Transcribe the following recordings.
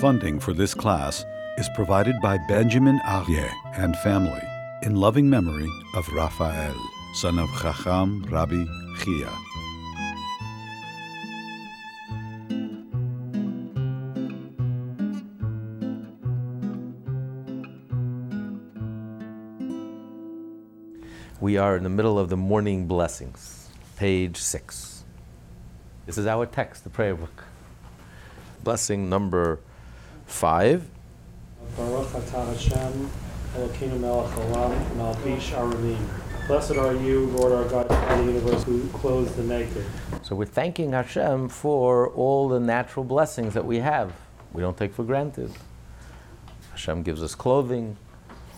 Funding for this class is provided by Benjamin Aryeh and family in loving memory of Raphael, son of Chacham Rabbi Chia. We are in the middle of the morning blessings, page six. This is our text, the prayer book. Blessing number five. Baruch atah Hashem, Elokeinu melech malbish arumim. Blessed are you, Lord our God, of the universe, who clothes the naked. So we're thanking Hashem for all the natural blessings that we have. We don't take for granted. Hashem gives us clothing,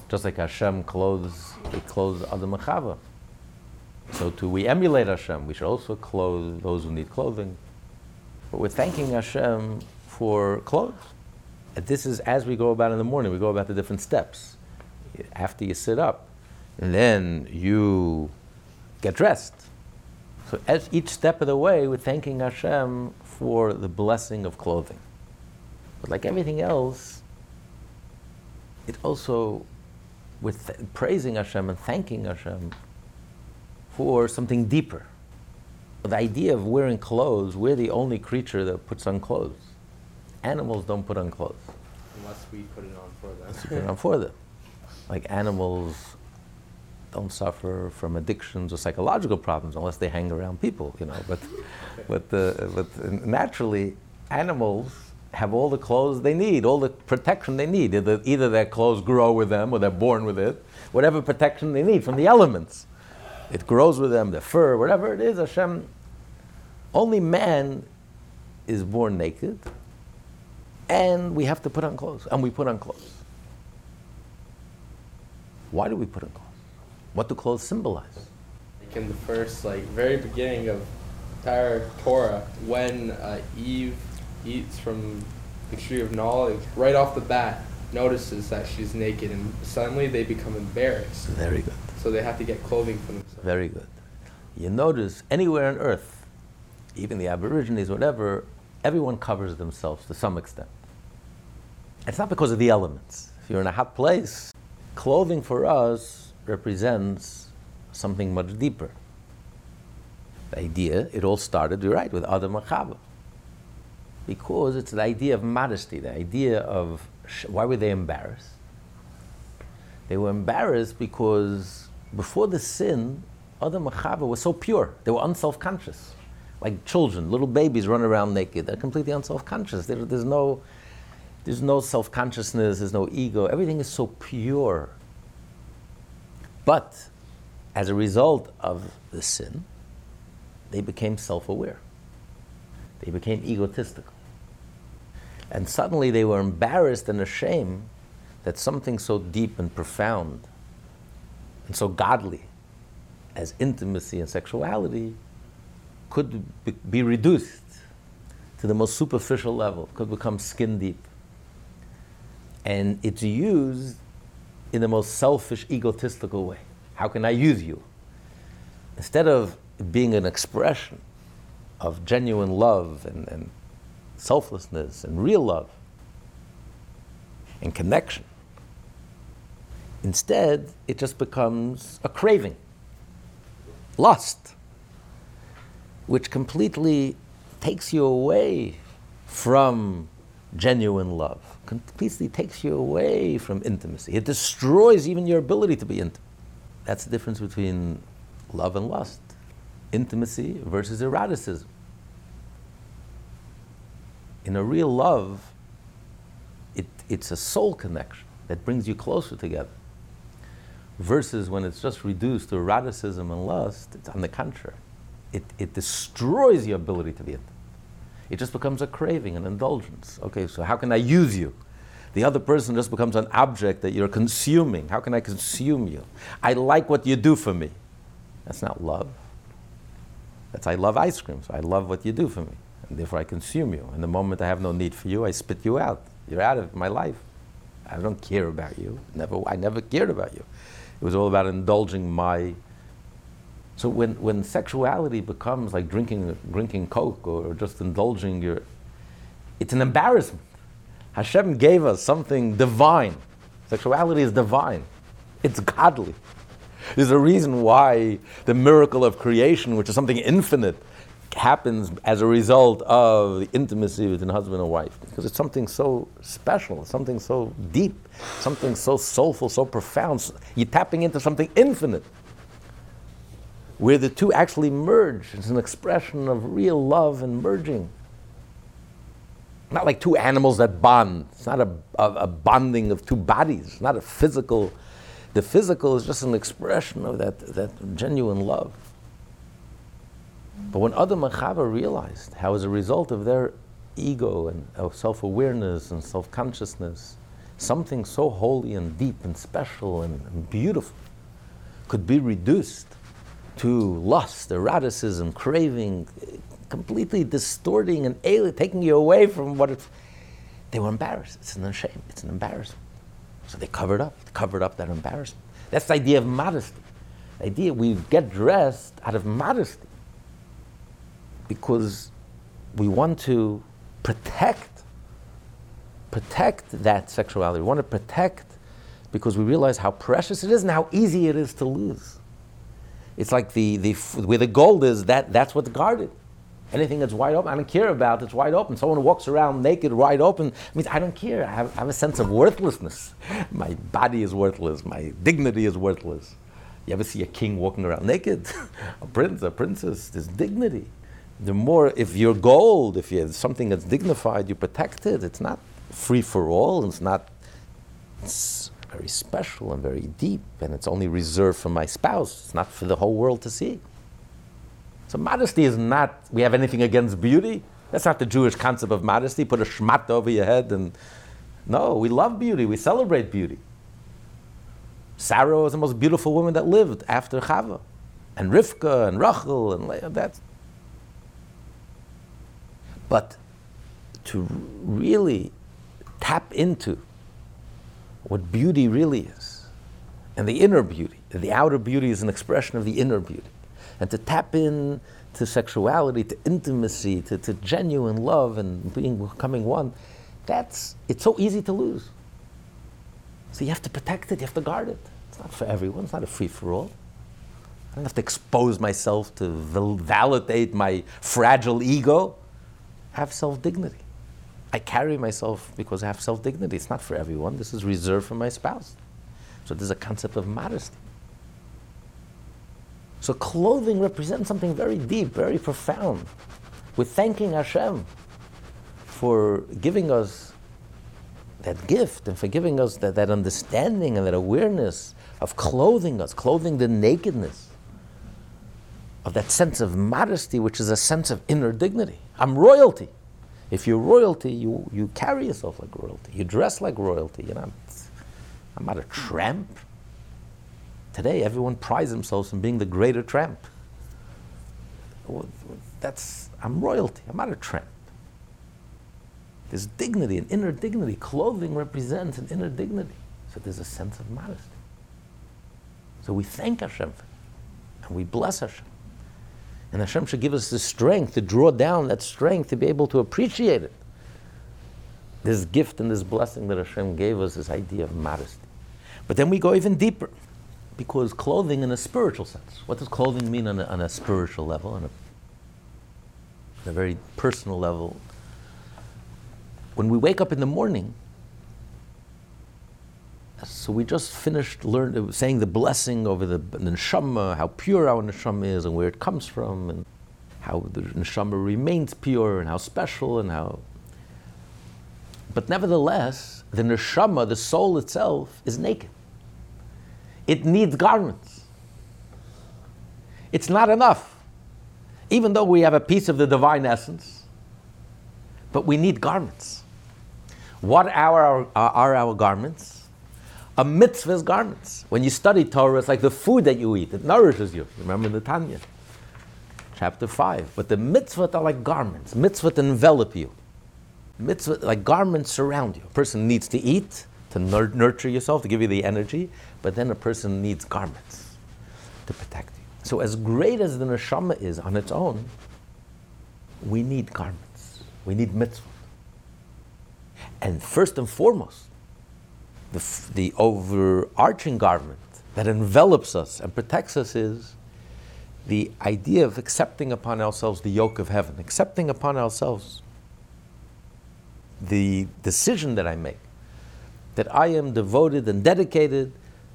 just like Hashem clothes, He clothes Adam and Chava. So too, we emulate Hashem. We should also clothe those who need clothing. But we're thanking Hashem for clothes. This is as we go about in the morning. We go about the different steps. After you sit up, and then you get dressed. So as each step of the way, we're thanking Hashem for the blessing of clothing. But like everything else, it also with th- praising Hashem and thanking Hashem for something deeper. The idea of wearing clothes, we're the only creature that puts on clothes. Animals don't put on clothes. Unless we put it on for them. Put it on for them. Like animals don't suffer from addictions or psychological problems unless they hang around people, you know. But, but, uh, but naturally, animals have all the clothes they need, all the protection they need. Either, either their clothes grow with them or they're born with it, whatever protection they need from the elements. It grows with them, the fur, whatever it is, Hashem. Only man is born naked, and we have to put on clothes, and we put on clothes. Why do we put on clothes? What do clothes symbolize? Like in the first, like very beginning of entire Torah, when uh, Eve eats from the tree of knowledge, right off the bat, notices that she's naked, and suddenly they become embarrassed. Very good. So they have to get clothing for themselves. Very good. You notice anywhere on earth, even the Aborigines, whatever, everyone covers themselves to some extent. It's not because of the elements. If you're in a hot place, clothing for us represents something much deeper. The idea, it all started, you're right, with Adam and Chava. Because it's the idea of modesty, the idea of why were they embarrassed? They were embarrassed because before the sin, Adam and Chava were so pure. They were unself-conscious. Like children, little babies run around naked. They're completely unself-conscious. There- there's no, there's no self-consciousness. There's no ego. Everything is so pure. But as a result of the sin, they became self-aware. They became egotistical. And suddenly they were embarrassed and ashamed that something so deep and profound and so godly as intimacy and sexuality could be, be reduced to the most superficial level, could become skin deep. And it's used in the most selfish, egotistical way. How can I use you? Instead of being an expression of genuine love and, and selflessness and real love and connection. Instead, it just becomes a craving, lust, which completely takes you away from genuine love, completely takes you away from intimacy. It destroys even your ability to be intimate. That's the difference between love and lust, intimacy versus eroticism. In a real love, it, it's a soul connection that brings you closer together. Versus when it's just reduced to eroticism and lust, it's on the contrary. It, it destroys your ability to be intimate. It just becomes a craving, an indulgence. Okay, so how can I use you? The other person just becomes an object that you're consuming. How can I consume you? I like what you do for me. That's not love. That's I love ice cream, so I love what you do for me. And therefore I consume you. And the moment I have no need for you, I spit you out. You're out of my life. I don't care about you. Never, I never cared about you. It was all about indulging my. So when, when sexuality becomes like drinking, drinking Coke or just indulging your, it's an embarrassment. Hashem gave us something divine. Sexuality is divine. It's godly. There's a reason why the miracle of creation, which is something infinite, happens as a result of the intimacy between husband and wife. Because it's something so special, something so deep, something so soulful, so profound. You're tapping into something infinite. Where the two actually merge. It's an expression of real love and merging. Not like two animals that bond. It's not a, a, a bonding of two bodies. It's not a physical. The physical is just an expression of that, that genuine love. But when Adam and realized how, as a result of their ego and self awareness and self consciousness, something so holy and deep and special and, and, beautiful could be reduced to lust, eroticism, craving, completely distorting and alien, taking you away from what. They were embarrassed. It's an shame. It's an embarrassment. So they covered up, They covered up that embarrassment. That's the idea of modesty. The idea we get dressed out of modesty because we want to protect, protect that sexuality. We want to protect because we realize how precious it is and how easy it is to lose. It's like the, the where the gold is, that, that's what's guarded. Anything that's wide open, I don't care about. It's wide open. Someone walks around naked, wide open, means I don't care. I have, I have a sense of worthlessness. My body is worthless. My dignity is worthless. You ever see a king walking around naked? a prince, a princess, there's dignity. The more, if you're gold, if you have something that's dignified, you protect it. It's not free for all. It's not. It's very special and very deep, and it's only reserved for my spouse. It's not for the whole world to see. So modesty is not, we have anything against beauty. That's not the Jewish concept of modesty. Put a shmat over your head and, no, we love beauty. We celebrate beauty. Sarah was the most beautiful woman that lived after Chava. And Rivka and Rachel and that's. But to really tap into what beauty really is, and the inner beauty, the outer beauty is an expression of the inner beauty and to tap in to sexuality, to intimacy, to, to genuine love and being becoming one, that's it's so easy to lose. So you have to protect it, you have to guard it. It's not for everyone, it's not a free for all. I don't have to expose myself to validate my fragile ego. Have self dignity. I carry myself because I have self dignity. It's not for everyone, this is reserved for my spouse. So there's a concept of modesty. So clothing represents something very deep, very profound. We're thanking Hashem for giving us that gift and for giving us that, that understanding and that awareness of clothing us, clothing the nakedness of that sense of modesty, which is a sense of inner dignity. I'm royalty. If you're royalty, you, you carry yourself like royalty. You dress like royalty. You know, I'm not a tramp. Today, everyone prides themselves in being the greater tramp. That's, I'm royalty, I'm not a tramp. There's dignity, an inner dignity. Clothing represents an inner dignity. So there's a sense of modesty. So we thank Hashem and we bless Hashem. And Hashem should give us the strength to draw down that strength to be able to appreciate it. This gift and this blessing that Hashem gave us, this idea of modesty. But then we go even deeper because clothing in a spiritual sense. What does clothing mean on a, on a spiritual level, on a, on a very personal level? When we wake up in the morning, so we just finished learn, saying the blessing over the, the neshama, how pure our neshama is and where it comes from, and how the neshama remains pure and how special and how. But nevertheless, the neshama, the soul itself, is naked. It needs garments. It's not enough. Even though we have a piece of the divine essence, but we need garments. What are our, are our garments? A mitzvah's garments. When you study Torah, it's like the food that you eat, it nourishes you. Remember the Tanya, chapter 5. But the mitzvah are like garments, mitzvah envelop you. Mitzvah, like garments surround you. A person needs to eat, to nurture yourself, to give you the energy, but then a person needs garments to protect you. So, as great as the neshama is on its own, we need garments. We need mitzvah. And first and foremost, the, the overarching garment that envelops us and protects us is the idea of accepting upon ourselves the yoke of heaven, accepting upon ourselves the decision that I make, that I am devoted and dedicated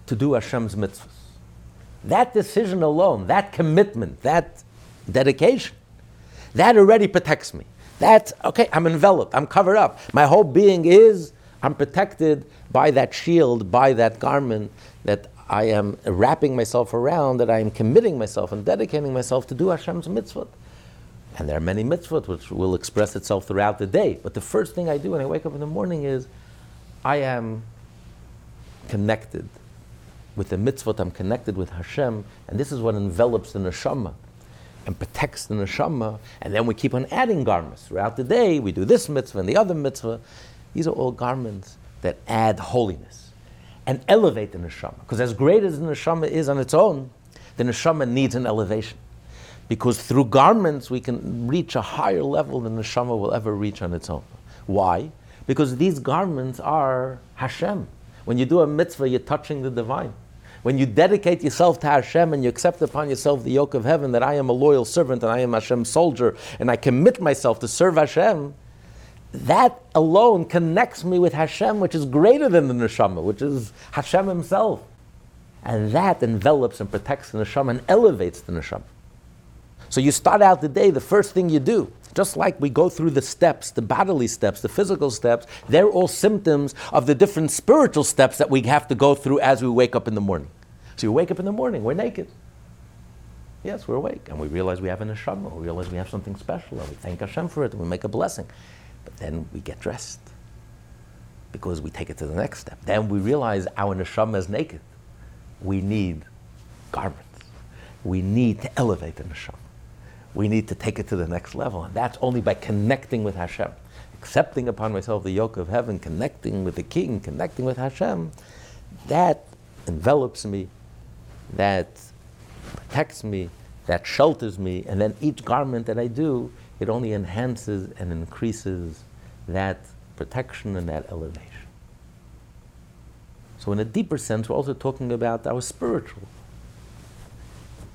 to do Hashem's mitzvahs. That decision alone, that commitment, that dedication, that already protects me. That, okay, I'm enveloped, I'm covered up. My whole being is, I'm protected by that shield, by that garment that I am wrapping myself around, that I am committing myself and dedicating myself to do Hashem's mitzvot. And there are many mitzvot which will express itself throughout the day. But the first thing I do when I wake up in the morning is I am connected with the mitzvot, I'm connected with Hashem, and this is what envelops the neshama and protects the neshama. And then we keep on adding garments throughout the day. We do this mitzvah and the other mitzvah. These are all garments that add holiness and elevate the neshama. Because as great as the neshama is on its own, the neshama needs an elevation. Because through garments we can reach a higher level than the neshama will ever reach on its own. Why? Because these garments are Hashem. When you do a mitzvah, you're touching the divine. When you dedicate yourself to Hashem and you accept upon yourself the yoke of heaven that I am a loyal servant and I am Hashem's soldier and I commit myself to serve Hashem, that alone connects me with Hashem, which is greater than the neshama, which is Hashem Himself. And that envelops and protects the neshama and elevates the neshama. So you start out the day, the first thing you do, just like we go through the steps, the bodily steps, the physical steps, they're all symptoms of the different spiritual steps that we have to go through as we wake up in the morning. So you wake up in the morning, we're naked. Yes, we're awake, and we realize we have a neshama, we realize we have something special, and we thank Hashem for it, and we make a blessing. But then we get dressed because we take it to the next step. Then we realize our neshama is naked. We need garments. We need to elevate the neshama. We need to take it to the next level, and that's only by connecting with Hashem, accepting upon myself the yoke of heaven, connecting with the King, connecting with Hashem. That envelops me, that protects me, that shelters me, and then each garment that I do, it only enhances and increases that protection and that elevation. So, in a deeper sense, we're also talking about our spiritual.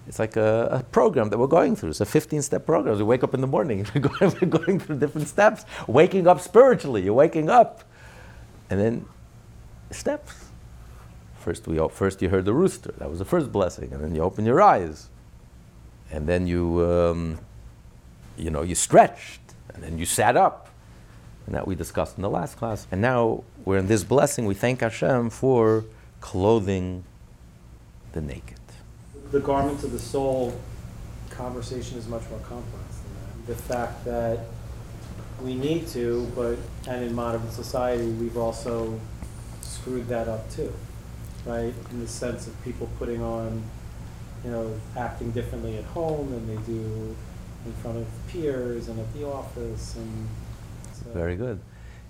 It's like a, a program that we're going through. It's a 15 step program. We wake up in the morning, we're going, we're going through different steps, waking up spiritually. You're waking up. And then steps. First, we, first you heard the rooster. That was the first blessing. And then you open your eyes. And then you, um, you know, you stretched. And then you sat up. And that we discussed in the last class. And now we're in this blessing. We thank Hashem for clothing the naked. The garments of the soul conversation is much more complex than that. The fact that we need to, but, and in modern society, we've also screwed that up too, right? In the sense of people putting on, you know, acting differently at home than they do in front of peers and at the office and. So. Very good.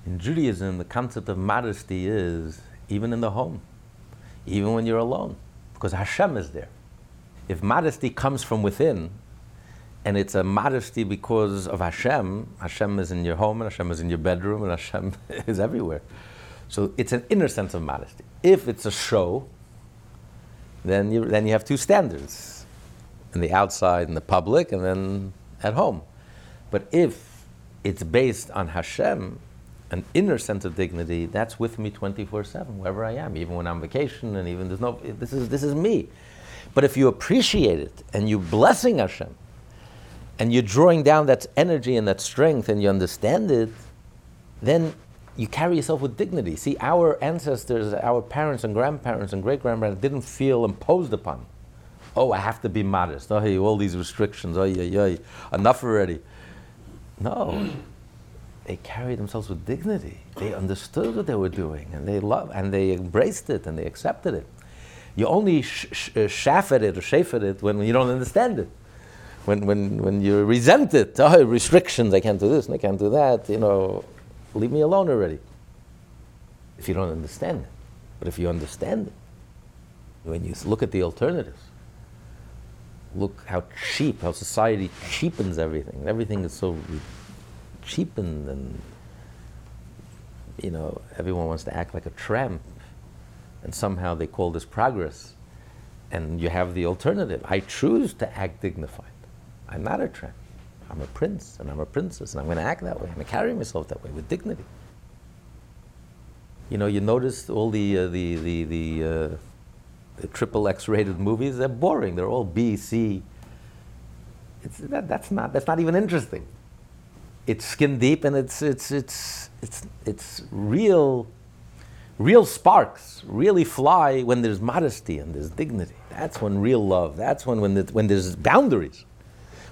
In Judaism, the concept of modesty is even in the home, even when you're alone, because Hashem is there. If modesty comes from within, and it's a modesty because of Hashem, Hashem is in your home, and Hashem is in your bedroom, and Hashem is everywhere. So it's an inner sense of modesty. If it's a show, then you, then you have two standards in the outside, in the public, and then at home. But if it's based on Hashem, an inner sense of dignity, that's with me 24 7, wherever I am, even when I'm on vacation, and even there's no, this is, this is me. But if you appreciate it and you're blessing Hashem, and you're drawing down that energy and that strength, and you understand it, then you carry yourself with dignity. See, our ancestors, our parents and grandparents and great grandparents didn't feel imposed upon. Oh, I have to be modest. Oh, hey, all these restrictions. Oh, yeah, yeah, enough already. No, they carried themselves with dignity. They understood what they were doing, and they loved, and they embraced it, and they accepted it. You only sh- sh- uh, chaff at it or chafe at it when you don't understand it. When, when, when you resent it, oh, restrictions, I can't do this and I can't do that, you know, leave me alone already. If you don't understand it. But if you understand it, when you look at the alternatives, look how cheap, how society cheapens everything. Everything is so cheapened and you know, everyone wants to act like a tramp, and somehow they call this progress. And you have the alternative. I choose to act dignified. I'm not a tramp. I'm a prince and I'm a princess and I'm going to act that way. I'm going to carry myself that way with dignity. You know, you notice all the, uh, the, the, the, uh, triple X rated movies, they're boring. They're all B, C. It's, that, that's, not, that's not even interesting. It's skin deep and it's, it's, it's, it's, it's real, real sparks really fly when there's modesty and there's dignity. That's when real love, that's when, when, the, when there's boundaries.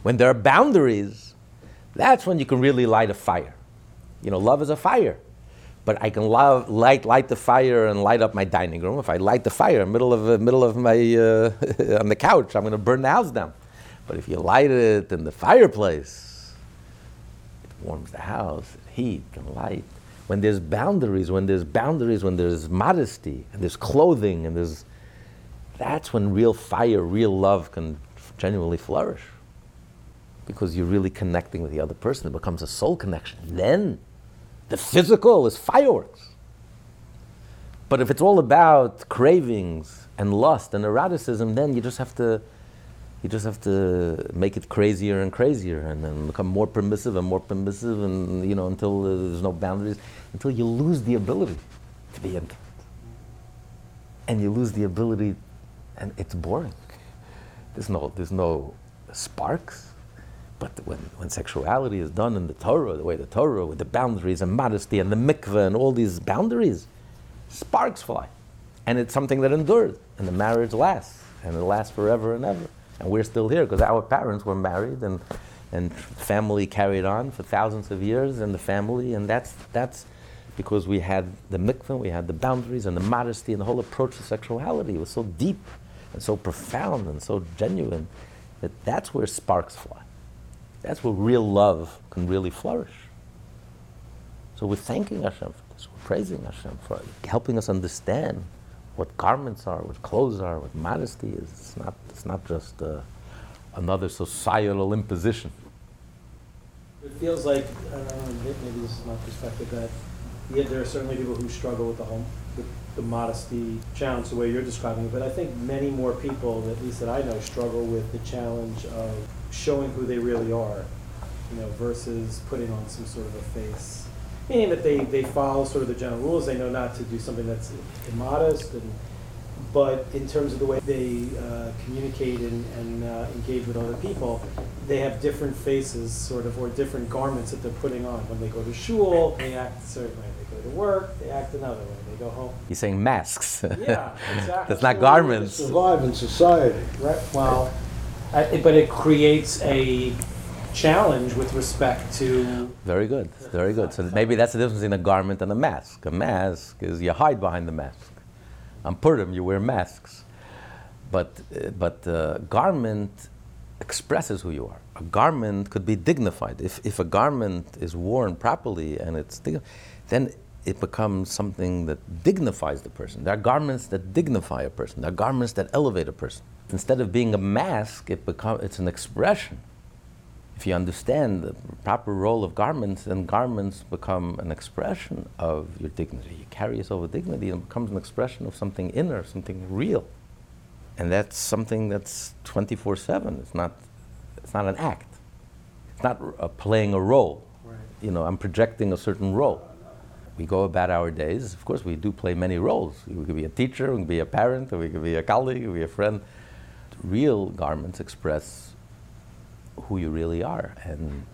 When there are boundaries, that's when you can really light a fire. You know, love is a fire. But I can love, light, light the fire and light up my dining room. If I light the fire in the middle of, the middle of my, uh, on the couch, I'm going to burn the house down. But if you light it in the fireplace, it warms the house, heat and light. When there's boundaries, when there's boundaries, when there's modesty, and there's clothing, and there's, that's when real fire, real love can genuinely flourish because you're really connecting with the other person. It becomes a soul connection. Then the physical is fireworks. But if it's all about cravings and lust and eroticism, then you just have to you just have to make it crazier and crazier and then become more permissive and more permissive and you know until there's no boundaries until you lose the ability to be intimate and you lose the ability and it's boring. There's no there's no sparks but when, when sexuality is done in the Torah, the way the Torah, with the boundaries and modesty and the mikveh and all these boundaries, sparks fly. And it's something that endures. And the marriage lasts. And it lasts forever and ever. And we're still here because our parents were married and, and family carried on for thousands of years and the family. And that's, that's because we had the mikveh, we had the boundaries and the modesty and the whole approach to sexuality. It was so deep and so profound and so genuine that that's where sparks fly. That's where real love can really flourish. So we're thanking Hashem for this. We're praising Hashem for helping us understand what garments are, what clothes are, what modesty is. It's not, it's not just uh, another societal imposition. It feels like, I don't know, maybe this is my perspective, that yeah, there are certainly people who struggle with the home, with the modesty challenge, the way you're describing it, but I think many more people, at least that I know, struggle with the challenge of showing who they really are, you know, versus putting on some sort of a face. Meaning that they, they follow sort of the general rules, they know not to do something that's immodest, and, but in terms of the way they uh, communicate and, and uh, engage with other people, they have different faces, sort of, or different garments that they're putting on. When they go to shul, they act a certain way. They go to work, they act another way. They go home. He's saying masks. Yeah, exactly. That's not garments. Survive in society. Right, well, I- but it creates a challenge with respect to, Very good, very good. So maybe that's the difference between a garment and a mask. A mask is you hide behind the mask. On Purim, you wear masks. But, uh, but uh, garment expresses who you are. A garment could be dignified. If, if a garment is worn properly and it's dig- then it becomes something that dignifies the person. There are garments that dignify a person. There are garments that elevate a person. Instead of being a mask, it become, it's an expression. If you understand the proper role of garments, then garments become an expression of your dignity. You carry yourself with dignity, and it becomes an expression of something inner, something real. And that's something that's 24 7. It's not, it's not an act. It's not uh, playing a role. Right. You know, I'm projecting a certain role. We go about our days. Of course, we do play many roles. We could be a teacher, we could be a parent, we could be a colleague, we could be a friend. Real garments express who you really are. And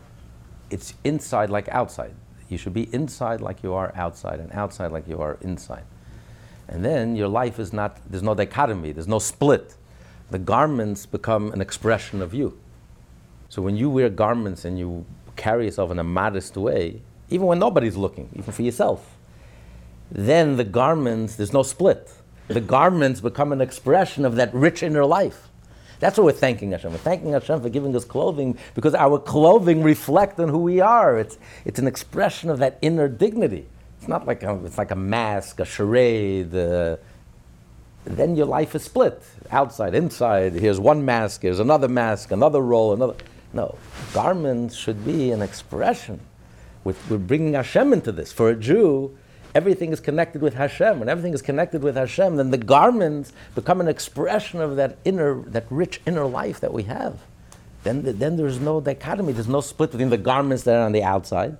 it's inside like outside. You should be inside like you are outside, and outside like you are inside. And then your life is not, there's no dichotomy, there's no split. The garments become an expression of you. So when you wear garments and you carry yourself in a modest way, even when nobody's looking, even for yourself, then the garments, there's no split. The garments become an expression of that rich inner life. That's what we're thanking Hashem. We're thanking Hashem for giving us clothing because our clothing reflects on who we are. It's, it's an expression of that inner dignity. It's not like a, it's like a mask, a charade. Uh, then your life is split outside, inside. Here's one mask, here's another mask, another role, another. No, garments should be an expression. We're, we're bringing Hashem into this. For a Jew, everything is connected with Hashem. When everything is connected with Hashem, then the garments become an expression of that inner, that rich inner life that we have. Then, then there's no dichotomy, there's no split between the garments that are on the outside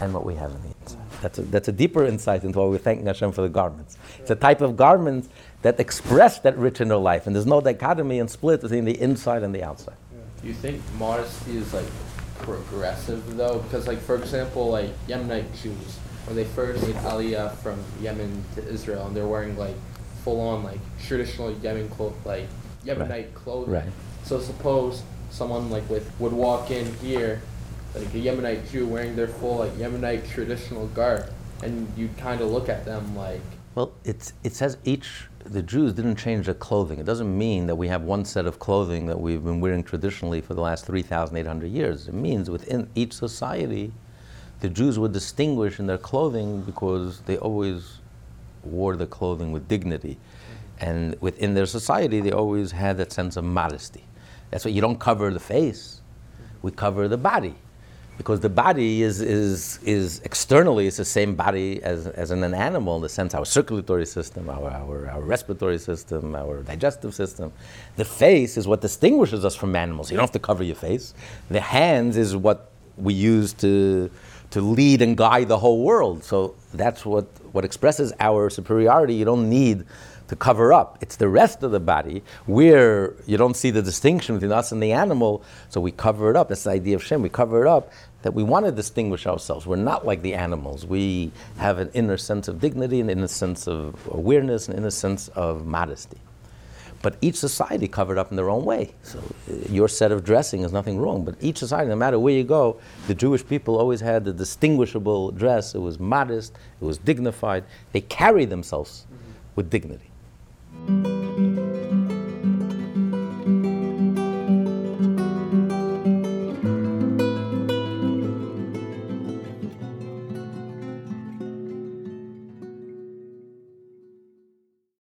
and what we have in the inside. That's a, that's a deeper insight into why we're thanking Hashem for the garments. It's a type of garments that express that rich inner life, and there's no dichotomy and split between the inside and the outside. Do you think modesty is like progressive though? Because like for example, like Yemenite Jews, when they first made Aliyah from Yemen to Israel, and they're wearing like full on like traditional Yemen clo- like Yemenite Right. clothing. Right. So suppose someone like with would walk in here, like a Yemenite Jew wearing their full like Yemenite traditional garb, and you kind of look at them like Well, it's, it says each, the Jews didn't change their clothing. It doesn't mean that we have one set of clothing that we've been wearing traditionally for the last 3,800 years. It means within each society, the Jews were distinguished in their clothing because they always wore the clothing with dignity. And within their society, they always had that sense of modesty. That's why you don't cover the face, we cover the body. Because the body is, is, is externally, it's the same body as, as in an animal in the sense our circulatory system, our, our, our respiratory system, our digestive system. The face is what distinguishes us from animals. You don't have to cover your face. The hands is what we use to, to lead and guide the whole world. So that's what, what expresses our superiority. You don't need to cover up. It's the rest of the body where you don't see the distinction between us and the animal, so we cover it up. That's the idea of Shem. We cover it up that we want to distinguish ourselves. We're not like the animals. We have an inner sense of dignity, an inner sense of awareness, an inner sense of modesty. But each society covered up in their own way. So uh, your set of dressing is nothing wrong. But each society, no matter where you go, the Jewish people always had the distinguishable dress. It was modest, it was dignified. They carried themselves with dignity.